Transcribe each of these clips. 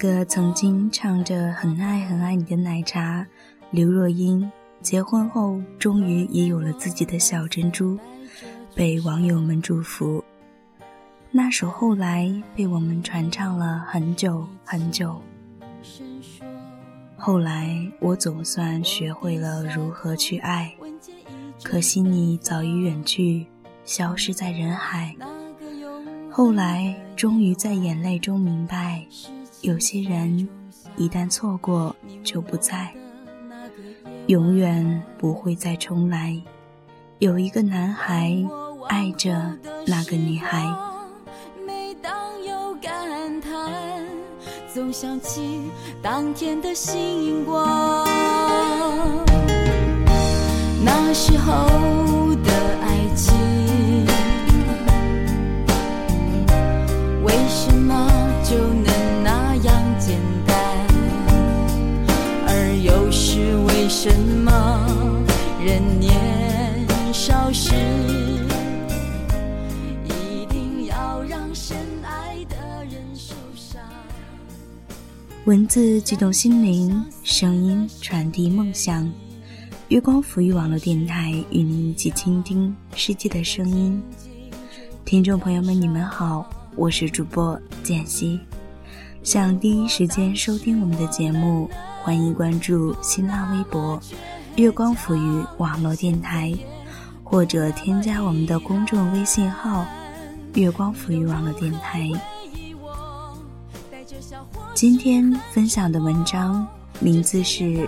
个曾经唱着“很爱很爱你”的奶茶。刘若英结婚后，终于也有了自己的小珍珠，被网友们祝福。那首《后来》被我们传唱了很久很久。后来，我总算学会了如何去爱，可惜你早已远去，消失在人海。后来，终于在眼泪中明白，有些人一旦错过就不在。永远不会再重来。有一个男孩爱着那个女孩。每当有感叹，总想起当天的星光。那时候的文字激动心灵，声音传递梦想。月光抚育网络电台与您一起倾听世界的声音。听众朋友们，你们好，我是主播简溪。想第一时间收听我们的节目，欢迎关注新浪微博“月光抚育网络电台”，或者添加我们的公众微信号“月光抚育网络电台”。今天分享的文章名字是。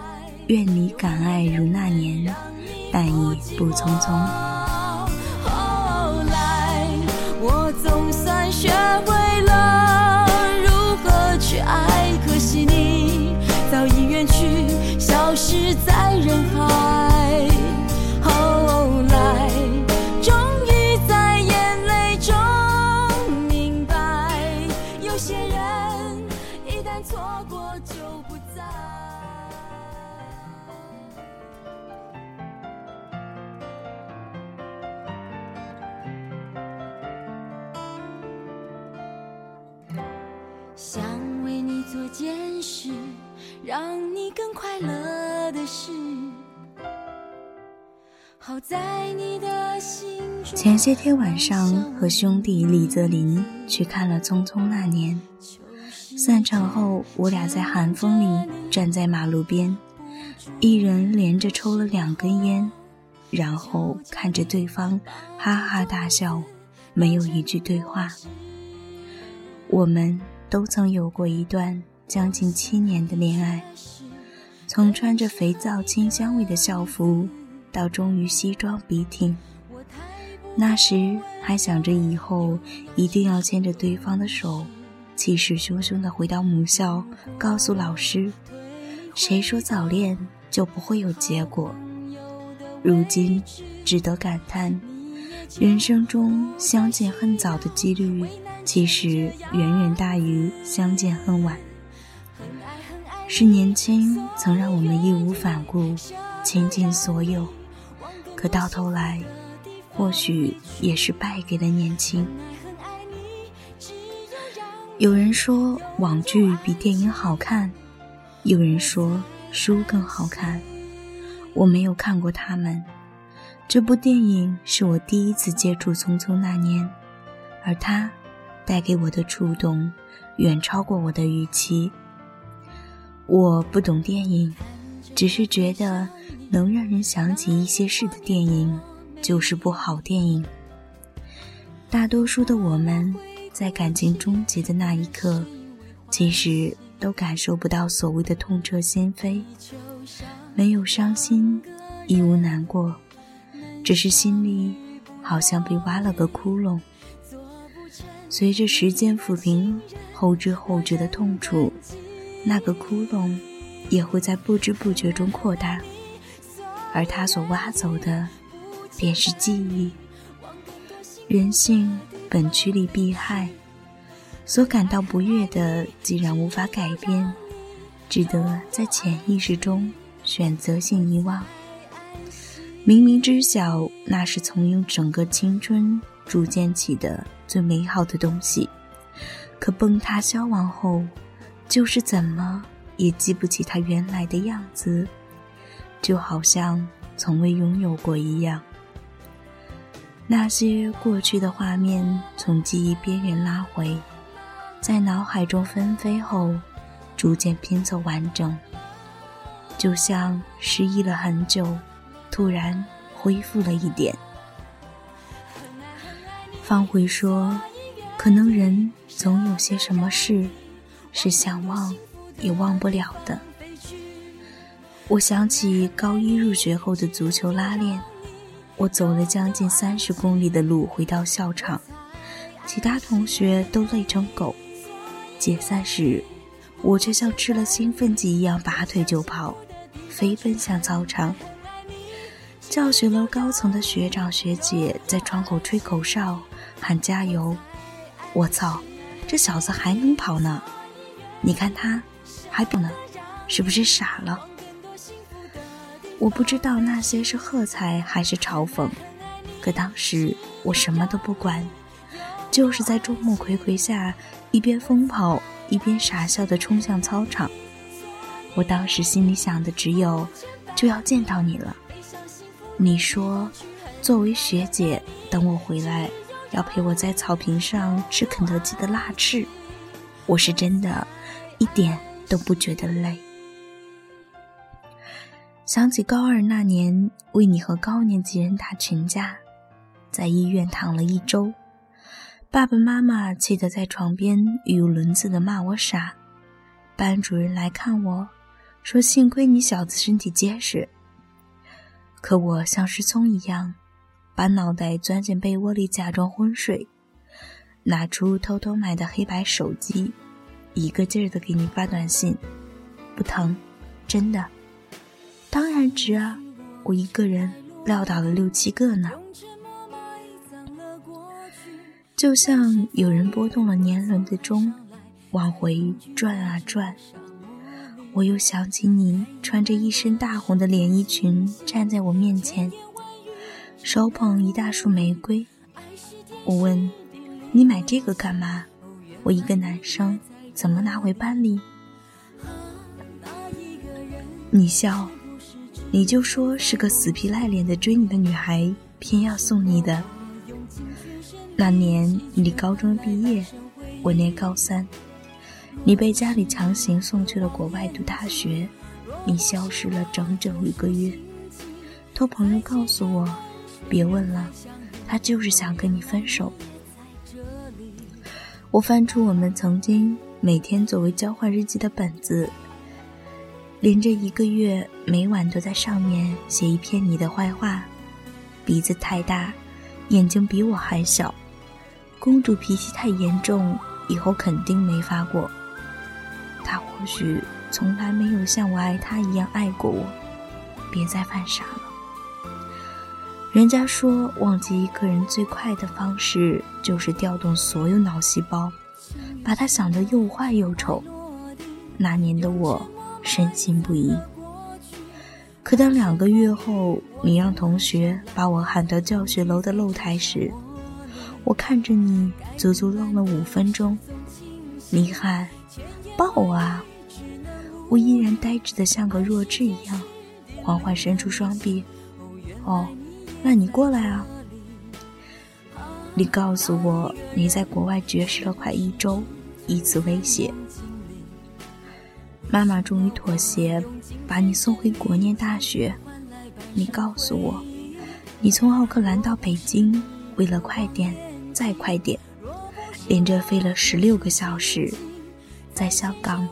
愿你敢爱如那年，但已不匆匆。后来，我总算学会了如何去爱，可惜你早已远去，消失在人海。前些天晚上和兄弟李泽林去看了《匆匆那年》，散场后，我俩在寒风里站在马路边，一人连着抽了两根烟，然后看着对方哈哈大笑，没有一句对话。我们。都曾有过一段将近七年的恋爱，从穿着肥皂清香味的校服，到终于西装笔挺。那时还想着以后一定要牵着对方的手，气势汹汹地回到母校，告诉老师：“谁说早恋就不会有结果？”如今只得感叹，人生中相见恨早的几率。其实远远大于相见恨晚。是年轻曾让我们义无反顾倾尽所有，可到头来，或许也是败给了年轻。有人说网剧比电影好看，有人说书更好看。我没有看过他们。这部电影是我第一次接触《匆匆那年》，而他。带给我的触动，远超过我的预期。我不懂电影，只是觉得能让人想起一些事的电影，就是部好电影。大多数的我们，在感情终结的那一刻，其实都感受不到所谓的痛彻心扉，没有伤心，亦无难过，只是心里好像被挖了个窟窿。随着时间抚平后知后觉的痛楚，那个窟窿也会在不知不觉中扩大。而他所挖走的，便是记忆。人性本趋利避害，所感到不悦的，既然无法改变，只得在潜意识中选择性遗忘。明明知晓那是从用整个青春筑建起的最美好的东西，可崩塌消亡后，就是怎么也记不起它原来的样子，就好像从未拥有过一样。那些过去的画面从记忆边缘拉回，在脑海中纷飞后，逐渐拼凑完整，就像失忆了很久，突然恢复了一点。方回说：“可能人总有些什么事，是想忘也忘不了的。”我想起高一入学后的足球拉练。我走了将近三十公里的路回到校场，其他同学都累成狗。解散时，我却像吃了兴奋剂一样拔腿就跑，飞奔向操场。教学楼高层的学长学姐在窗口吹口哨，喊加油。我操，这小子还能跑呢！你看他，还不呢，是不是傻了？我不知道那些是喝彩还是嘲讽，可当时我什么都不管，就是在众目睽睽下一边疯跑一边傻笑地冲向操场。我当时心里想的只有，就要见到你了。你说，作为学姐，等我回来要陪我在草坪上吃肯德基的辣翅，我是真的，一点都不觉得累。想起高二那年为你和高年级人打群架，在医院躺了一周，爸爸妈妈气得在床边语无伦次地骂我傻。班主任来看我，说幸亏你小子身体结实。可我像失聪一样，把脑袋钻进被窝里假装昏睡，拿出偷偷买的黑白手机，一个劲儿的给你发短信，不疼，真的。当然值啊！我一个人撂倒了六七个呢。就像有人拨动了年轮的钟，往回转啊转。我又想起你穿着一身大红的连衣裙站在我面前，手捧一大束玫瑰。我问你买这个干嘛？我一个男生怎么拿回班里？你笑。你就说是个死皮赖脸的追你的女孩，偏要送你的。那年你高中毕业，我念高三，你被家里强行送去了国外读大学，你消失了整整一个月。托朋友告诉我，别问了，他就是想跟你分手。我翻出我们曾经每天作为交换日记的本子。连着一个月，每晚都在上面写一篇你的坏话。鼻子太大，眼睛比我还小，公主脾气太严重，以后肯定没法过。他或许从来没有像我爱他一样爱过我，别再犯傻了。人家说，忘记一个人最快的方式，就是调动所有脑细胞，把他想得又坏又丑。那年的我。深信不疑。可当两个月后，你让同学把我喊到教学楼的露台时，我看着你，足足愣了五分钟。你喊“抱啊”，我依然呆滞的像个弱智一样，缓缓伸出双臂。哦，那你过来啊。你告诉我你在国外绝食了快一周，以此威胁。妈妈终于妥协，把你送回国念大学。你告诉我，你从奥克兰到北京，为了快点，再快点，连着飞了十六个小时，在香港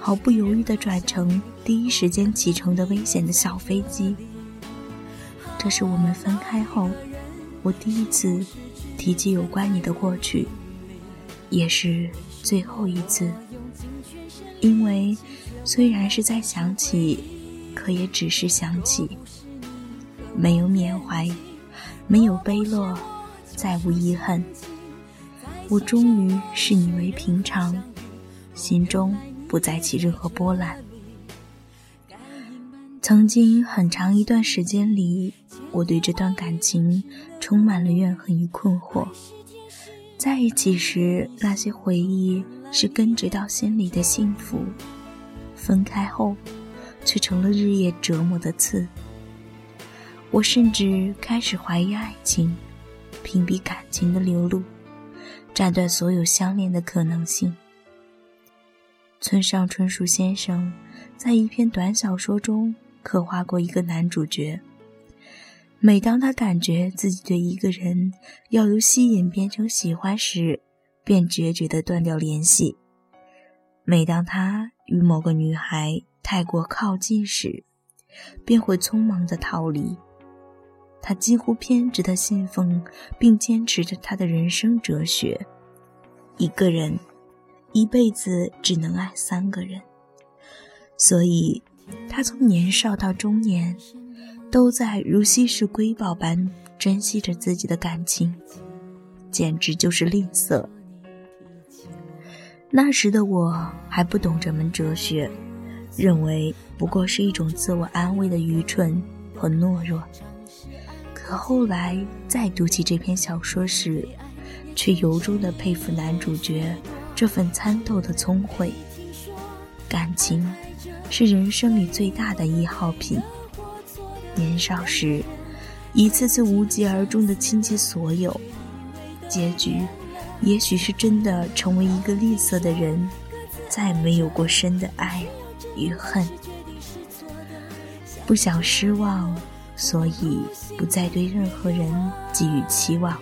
毫不犹豫地转乘第一时间启程的危险的小飞机。这是我们分开后，我第一次提及有关你的过去，也是最后一次，因为。虽然是在想起，可也只是想起。没有缅怀，没有悲落，再无遗憾。我终于视你为平常，心中不再起任何波澜。曾经很长一段时间里，我对这段感情充满了怨恨与困惑。在一起时，那些回忆是根植到心里的幸福；分开后，却成了日夜折磨的刺。我甚至开始怀疑爱情，屏蔽感情的流露，斩断所有相恋的可能性。村上春树先生在一篇短小说中刻画过一个男主角。每当他感觉自己对一个人要由吸引变成喜欢时，便决绝地断掉联系；每当他与某个女孩太过靠近时，便会匆忙地逃离。他几乎偏执地信奉并坚持着他的人生哲学：一个人一辈子只能爱三个人。所以，他从年少到中年。都在如稀世瑰宝般珍惜着自己的感情，简直就是吝啬。那时的我还不懂这门哲学，认为不过是一种自我安慰的愚蠢和懦弱。可后来再读起这篇小说时，却由衷的佩服男主角这份参透的聪慧。感情是人生里最大的易耗品。年少时，一次次无疾而终的倾其所有，结局也许是真的成为一个吝啬的人，再没有过深的爱与恨。不想失望，所以不再对任何人寄予期望；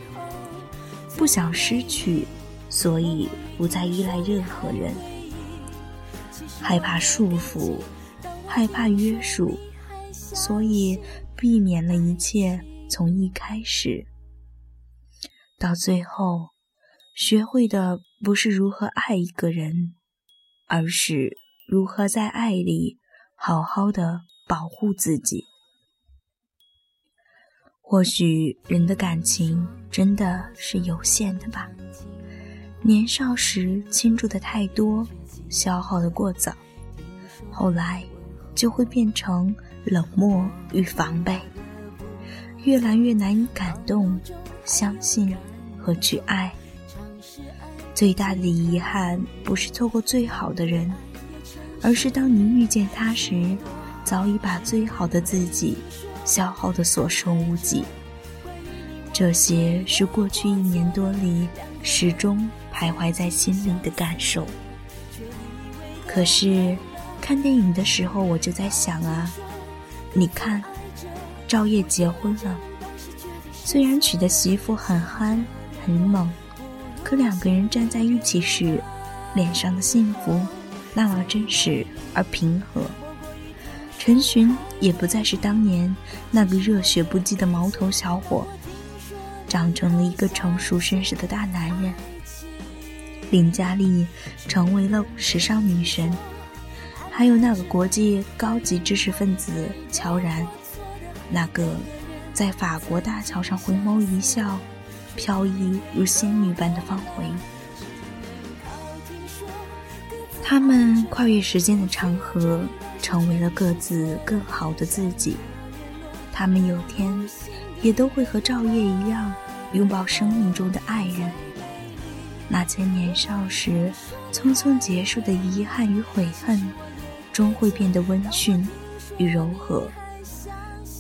不想失去，所以不再依赖任何人。害怕束缚，害怕约束。所以，避免了一切从一开始到最后，学会的不是如何爱一个人，而是如何在爱里好好的保护自己。或许人的感情真的是有限的吧，年少时倾注的太多，消耗的过早，后来就会变成。冷漠与防备，越来越难以感动、相信和去爱。最大的遗憾不是错过最好的人，而是当你遇见他时，早已把最好的自己消耗得所剩无几。这些是过去一年多里始终徘徊在心里的感受。可是，看电影的时候，我就在想啊。你看，赵烨结婚了。虽然娶的媳妇很憨很猛，可两个人站在一起时，脸上的幸福那么真实而平和。陈寻也不再是当年那个热血不羁的毛头小伙，长成了一个成熟绅士的大男人。林佳丽成为了时尚女神。还有那个国际高级知识分子乔然，那个在法国大桥上回眸一笑、飘逸如仙女般的方茴。他们跨越时间的长河，成为了各自更好的自己。他们有天也都会和赵烨一样，拥抱生命中的爱人。那些年少时匆匆结束的遗憾与悔恨。终会变得温驯与柔和，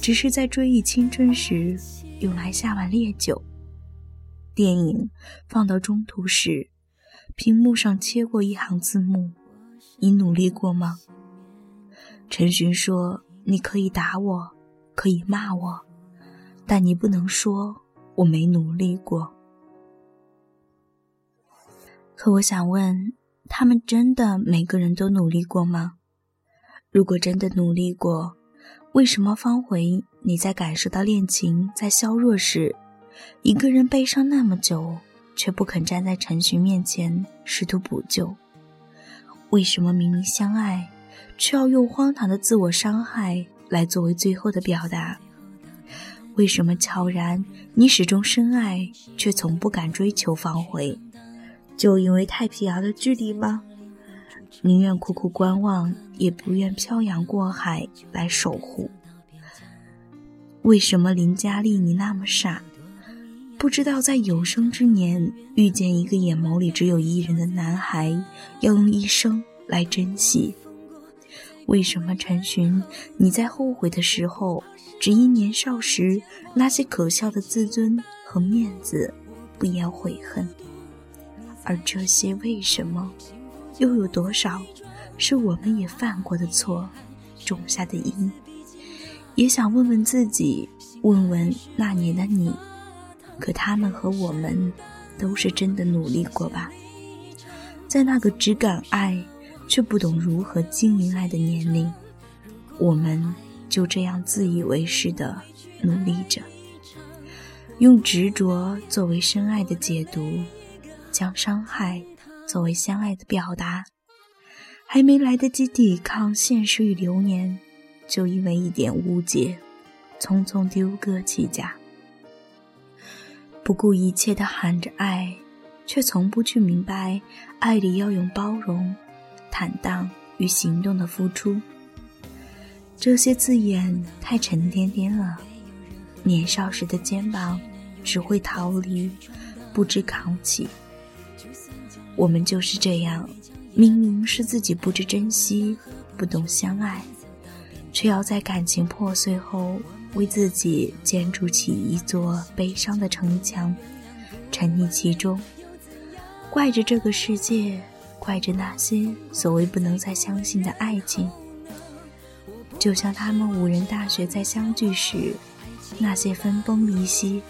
只是在追忆青春时，用来下碗烈酒。电影放到中途时，屏幕上切过一行字幕：“你努力过吗？”陈寻说：“你可以打我，可以骂我，但你不能说我没努力过。”可我想问，他们真的每个人都努力过吗？如果真的努力过，为什么方回你在感受到恋情在消弱时，一个人悲伤那么久，却不肯站在陈寻面前试图补救？为什么明明相爱，却要用荒唐的自我伤害来作为最后的表达？为什么悄然你始终深爱，却从不敢追求方回？就因为太平洋的距离吗？宁愿苦苦观望，也不愿漂洋过海来守护。为什么林佳丽你那么傻，不知道在有生之年遇见一个眼眸里只有一人的男孩，要用一生来珍惜？为什么陈寻你在后悔的时候，只因年少时那些可笑的自尊和面子，不言悔恨？而这些为什么？又有多少是我们也犯过的错，种下的因？也想问问自己，问问那年的你，可他们和我们都是真的努力过吧？在那个只敢爱却不懂如何经营爱的年龄，我们就这样自以为是的努力着，用执着作为深爱的解读，将伤害。作为相爱的表达，还没来得及抵抗现实与流年，就因为一点误解，匆匆丢个弃甲，不顾一切的喊着爱，却从不去明白，爱里要用包容、坦荡与行动的付出。这些字眼太沉甸甸了，年少时的肩膀只会逃离，不知扛起。我们就是这样，明明是自己不知珍惜、不懂相爱，却要在感情破碎后为自己建筑起一座悲伤的城墙，沉溺其中，怪着这个世界，怪着那些所谓不能再相信的爱情。就像他们五人大学在相聚时，那些分崩离析、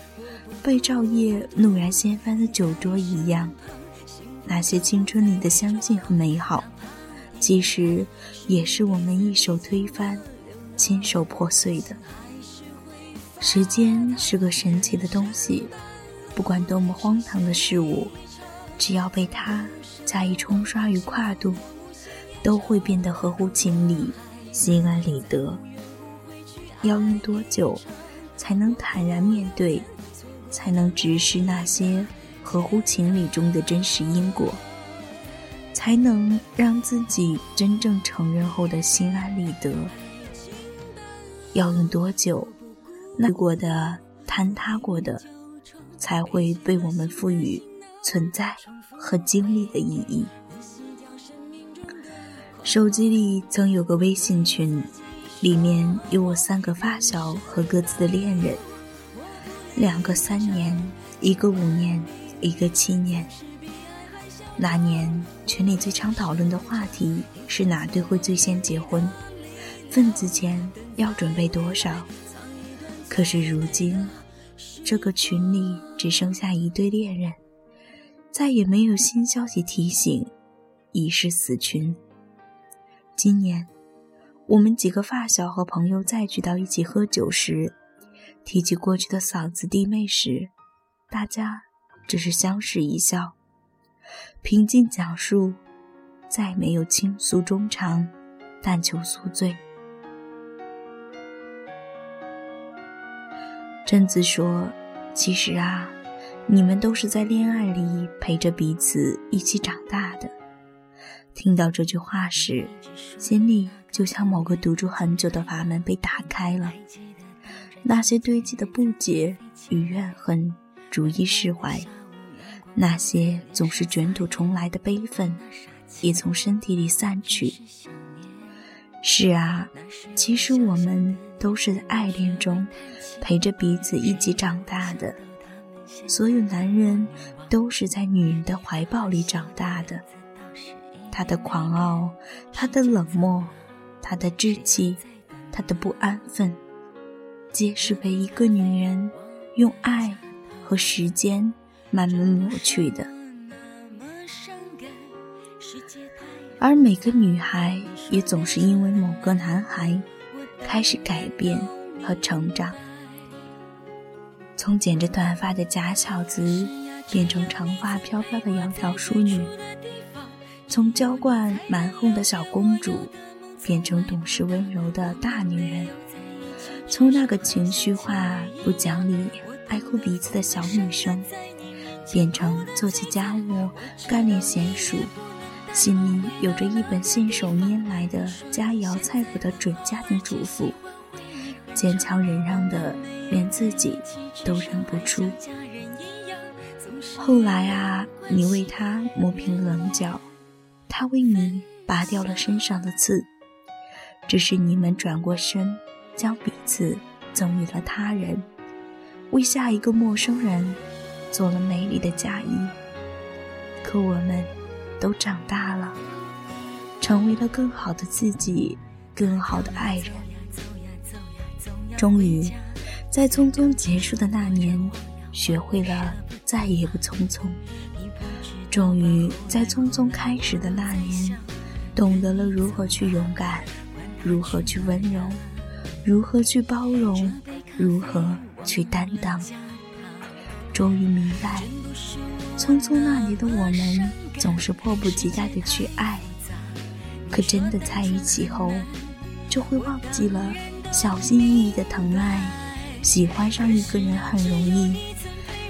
被照夜怒然掀翻的酒桌一样。那些青春里的相信和美好，其实也是我们一手推翻、亲手破碎的。时间是个神奇的东西，不管多么荒唐的事物，只要被它加以冲刷与跨度，都会变得合乎情理、心安理得。要用多久，才能坦然面对，才能直视那些？合乎情理中的真实因果，才能让自己真正承认后的心安理得。要用多久，那过的、坍塌过的，才会被我们赋予存在和经历的意义？手机里曾有个微信群，里面有我三个发小和各自的恋人，两个三年，一个五年。一个七年，那年群里最常讨论的话题是哪对会最先结婚，份子钱要准备多少。可是如今，这个群里只剩下一对恋人，再也没有新消息提醒，已是死群。今年，我们几个发小和朋友再聚到一起喝酒时，提起过去的嫂子弟妹时，大家。只是相视一笑，平静讲述，再没有倾诉衷肠，但求宿醉。贞子说：“其实啊，你们都是在恋爱里陪着彼此一起长大的。”听到这句话时，心里就像某个堵住很久的阀门被打开了，那些堆积的不解与怨恨。逐一释怀，那些总是卷土重来的悲愤，也从身体里散去。是啊，其实我们都是在爱恋中陪着彼此一起长大的。所有男人都是在女人的怀抱里长大的。他的狂傲，他的冷漠，他的稚气，他的不安分，皆是被一个女人用爱。和时间慢慢抹去的，而每个女孩也总是因为某个男孩开始改变和成长，从剪着短发的假小子变成长发飘飘的窈窕淑女，从娇惯蛮横的小公主变成懂事温柔的大女人。从那个情绪化、不讲理、爱哭鼻子的小女生，变成做起家务、干练娴熟，心里有着一本信手拈来的佳肴菜谱的准家庭主妇，坚强忍让的连自己都忍不住。后来啊，你为他磨平棱角，他为你拔掉了身上的刺，只是你们转过身。将彼此赠予了他人，为下一个陌生人做了美丽的嫁衣。可我们都长大了，成为了更好的自己，更好的爱人。终于，在匆匆结束的那年，学会了再也不匆匆；终于，在匆匆开始的那年，懂得了如何去勇敢，如何去温柔。如何去包容？如何去担当？终于明白，匆匆那年的我们总是迫不及待的去爱，可真的在一起后，就会忘记了小心翼翼的疼爱。喜欢上一个人很容易，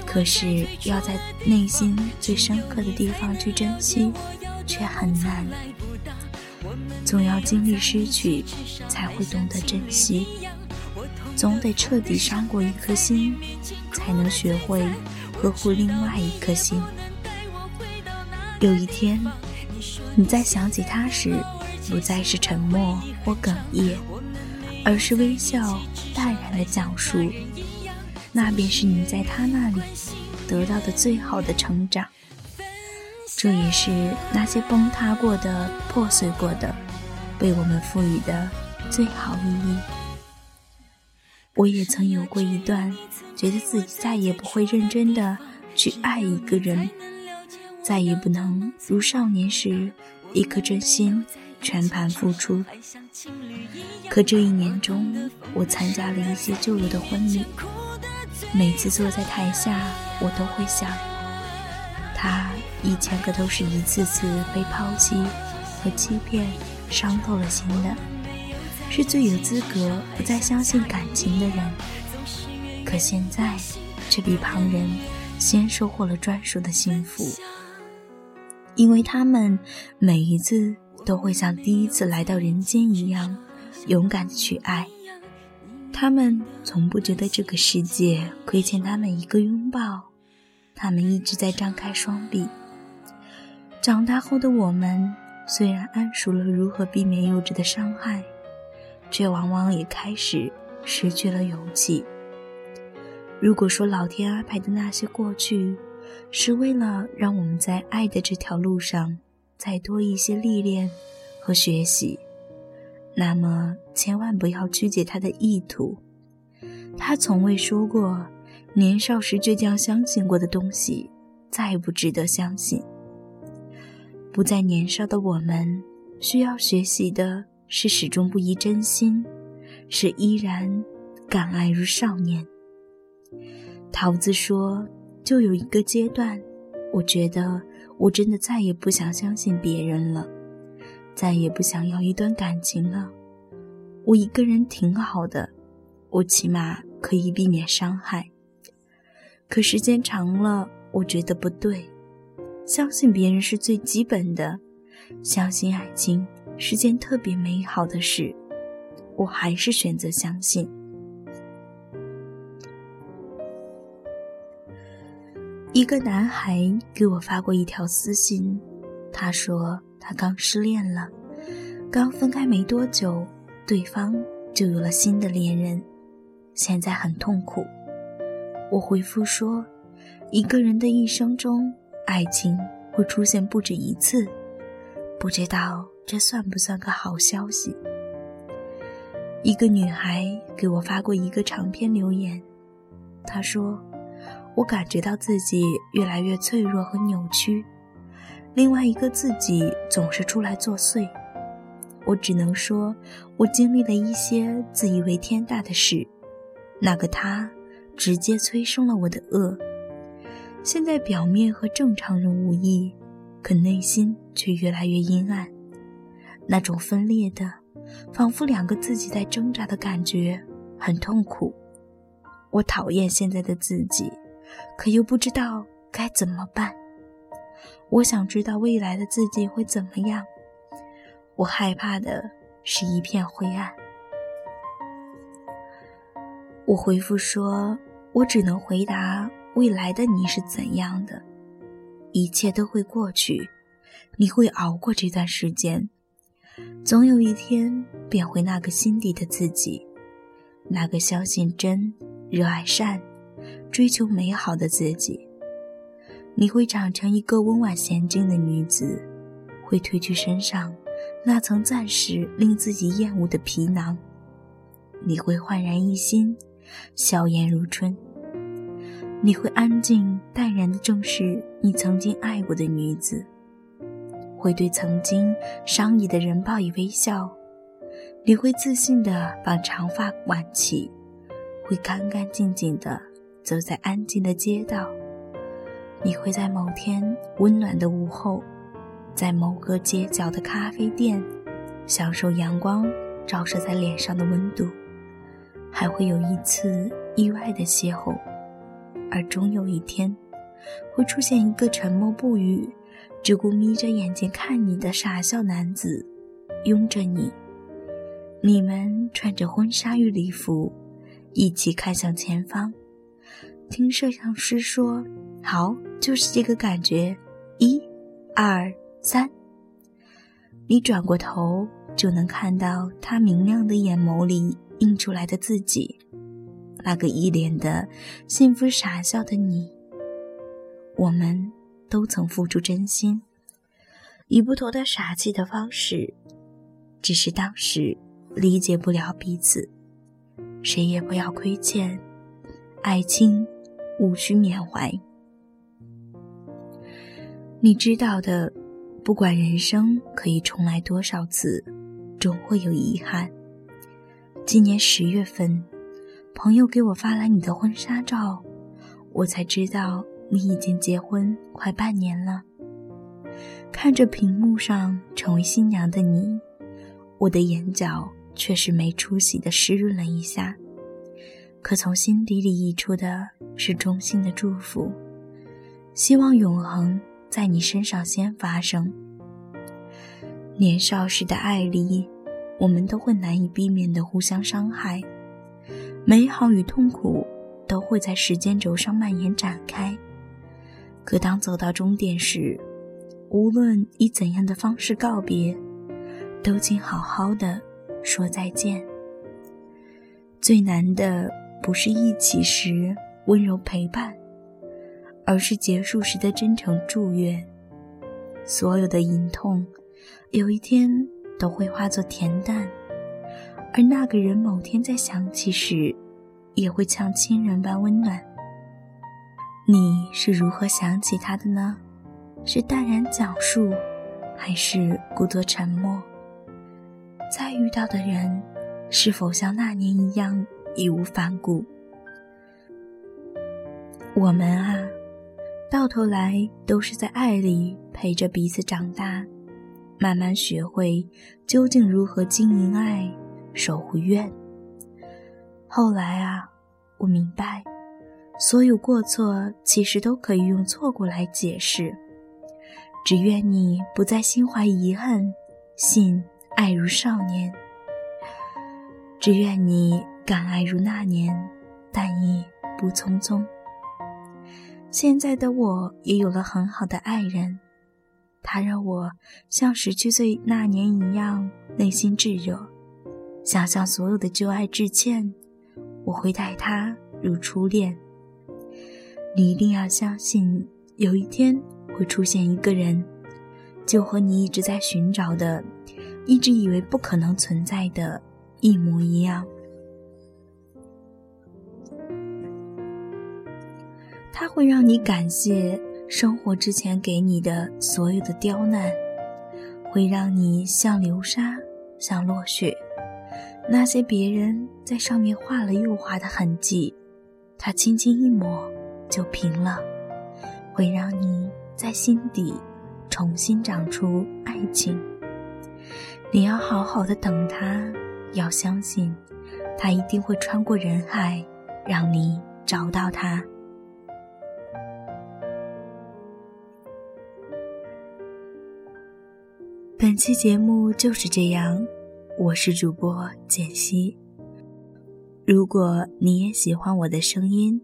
可是要在内心最深刻的地方去珍惜，却很难。总要经历失去，才会懂得珍惜；总得彻底伤过一颗心，才能学会呵护另外一颗心。有一天，你在想起他时，不再是沉默或哽咽，而是微笑淡然的讲述，那便是你在他那里得到的最好的成长。这也是那些崩塌过的、破碎过的。被我们赋予的最好意义。我也曾有过一段，觉得自己再也不会认真的去爱一个人，再也不能如少年时一颗真心全盘付出。可这一年中，我参加了一些旧友的婚礼，每次坐在台下，我都会想，他以前可都是一次次被抛弃和欺骗。伤透了心的，是最有资格不再相信感情的人。可现在，却比旁人先收获了专属的幸福，因为他们每一次都会像第一次来到人间一样，勇敢的去爱。他们从不觉得这个世界亏欠他们一个拥抱，他们一直在张开双臂。长大后的我们。虽然谙熟了如何避免幼稚的伤害，却往往也开始失去了勇气。如果说老天安排的那些过去，是为了让我们在爱的这条路上再多一些历练和学习，那么千万不要曲解他的意图。他从未说过，年少时倔强相信过的东西，再不值得相信。不再年少的我们，需要学习的是始终不移真心，是依然敢爱如少年。桃子说：“就有一个阶段，我觉得我真的再也不想相信别人了，再也不想要一段感情了。我一个人挺好的，我起码可以避免伤害。可时间长了，我觉得不对。”相信别人是最基本的，相信爱情是件特别美好的事，我还是选择相信。一个男孩给我发过一条私信，他说他刚失恋了，刚分开没多久，对方就有了新的恋人，现在很痛苦。我回复说，一个人的一生中。爱情会出现不止一次，不知道这算不算个好消息？一个女孩给我发过一个长篇留言，她说：“我感觉到自己越来越脆弱和扭曲，另外一个自己总是出来作祟。我只能说，我经历了一些自以为天大的事，那个他直接催生了我的恶。”现在表面和正常人无异，可内心却越来越阴暗。那种分裂的，仿佛两个自己在挣扎的感觉，很痛苦。我讨厌现在的自己，可又不知道该怎么办。我想知道未来的自己会怎么样。我害怕的是一片灰暗。我回复说：“我只能回答未来的你是怎样的，一切都会过去，你会熬过这段时间，总有一天变回那个心底的自己，那个相信真、热爱善、追求美好的自己。你会长成一个温婉娴静的女子，会褪去身上那层暂时令自己厌恶的皮囊，你会焕然一新。”笑颜如春，你会安静淡然地正视你曾经爱过的女子，会对曾经伤你的人报以微笑，你会自信地把长发挽起，会干干净净地走在安静的街道，你会在某天温暖的午后，在某个街角的咖啡店，享受阳光照射在脸上的温度。还会有一次意外的邂逅，而终有一天，会出现一个沉默不语、只顾眯着眼睛看你的傻笑男子，拥着你。你们穿着婚纱与礼服，一起看向前方，听摄像师说：“好，就是这个感觉。”一、二、三。你转过头，就能看到他明亮的眼眸里。映出来的自己，那个一脸的幸福傻笑的你，我们都曾付出真心，以不同的傻气的方式，只是当时理解不了彼此，谁也不要亏欠，爱情无需缅怀。你知道的，不管人生可以重来多少次，总会有遗憾。今年十月份，朋友给我发来你的婚纱照，我才知道你已经结婚快半年了。看着屏幕上成为新娘的你，我的眼角却是没出息的湿润了一下。可从心底里溢出的是衷心的祝福，希望永恒在你身上先发生。年少时的爱里。我们都会难以避免的互相伤害，美好与痛苦都会在时间轴上蔓延展开。可当走到终点时，无论以怎样的方式告别，都请好好的说再见。最难的不是一起时温柔陪伴，而是结束时的真诚祝愿。所有的隐痛，有一天。都会化作恬淡，而那个人某天在想起时，也会像亲人般温暖。你是如何想起他的呢？是淡然讲述，还是故作沉默？再遇到的人，是否像那年一样义无反顾？我们啊，到头来都是在爱里陪着彼此长大。慢慢学会究竟如何经营爱，守护愿。后来啊，我明白，所有过错其实都可以用错过来解释。只愿你不再心怀遗憾，信爱如少年。只愿你敢爱如那年，但亦不匆匆。现在的我也有了很好的爱人。他让我像十七岁那年一样内心炙热，想向所有的旧爱致歉。我会待他如初恋。你一定要相信，有一天会出现一个人，就和你一直在寻找的、一直以为不可能存在的一模一样。他会让你感谢。生活之前给你的所有的刁难，会让你像流沙，像落雪。那些别人在上面画了又画的痕迹，他轻轻一抹就平了。会让你在心底重新长出爱情。你要好好的等他，要相信，他一定会穿过人海，让你找到他。本期节目就是这样，我是主播简溪。如果你也喜欢我的声音，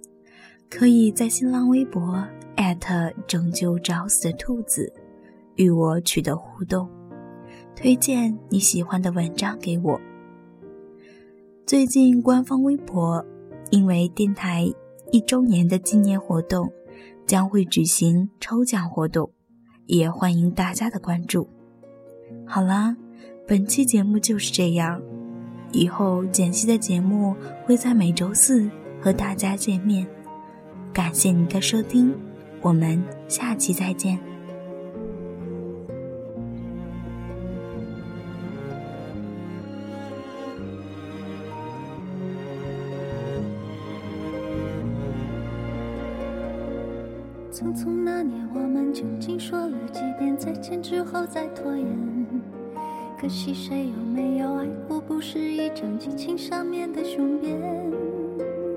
可以在新浪微博艾特拯救找死的兔子与我取得互动，推荐你喜欢的文章给我。最近官方微博因为电台一周年的纪念活动，将会举行抽奖活动，也欢迎大家的关注。好啦，本期节目就是这样。以后简溪的节目会在每周四和大家见面，感谢您的收听，我们下期再见。匆匆那年，我们究竟说了几遍再见之后再拖延？可惜谁有没有爱过？不是一张激情上面的雄辩。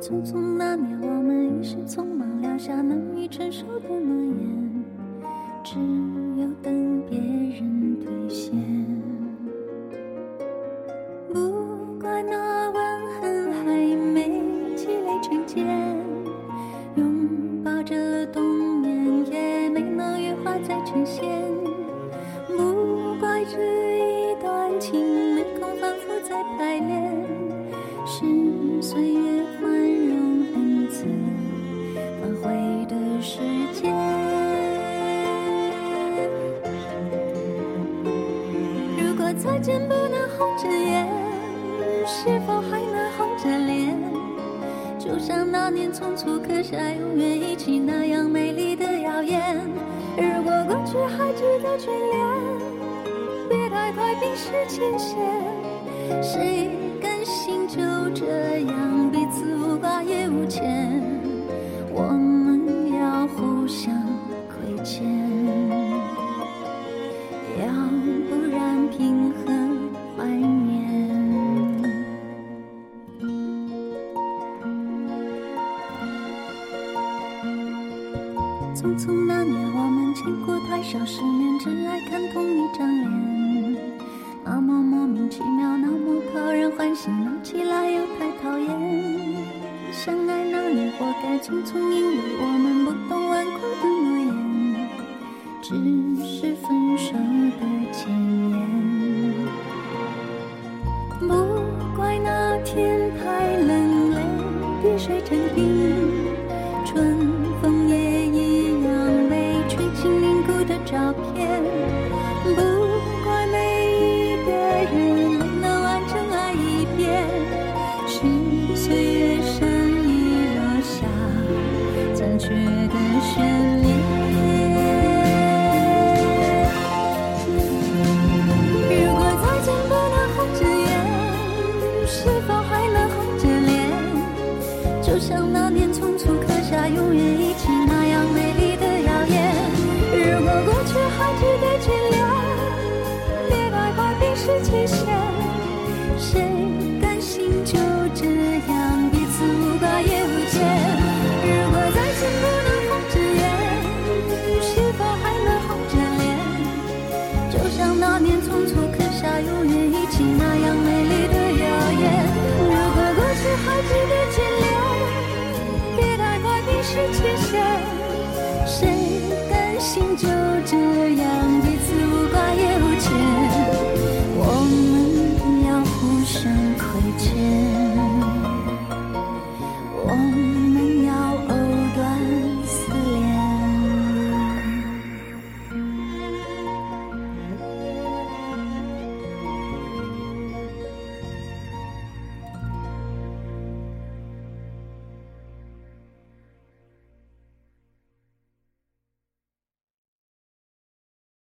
匆匆那年，我们一时匆忙撂下难以承受的诺言，只有等别人兑现。像那年匆促刻下永远一起那样美丽的谣言。如果过去还值得眷恋，别太快冰释前嫌。谁甘心就这样彼此无挂也无牵？匆匆那年，我们见过太少世面，只爱看同一张脸，那么莫名其妙。那么讨人欢喜闹起来又太讨厌，相爱那年活该匆匆，因为我们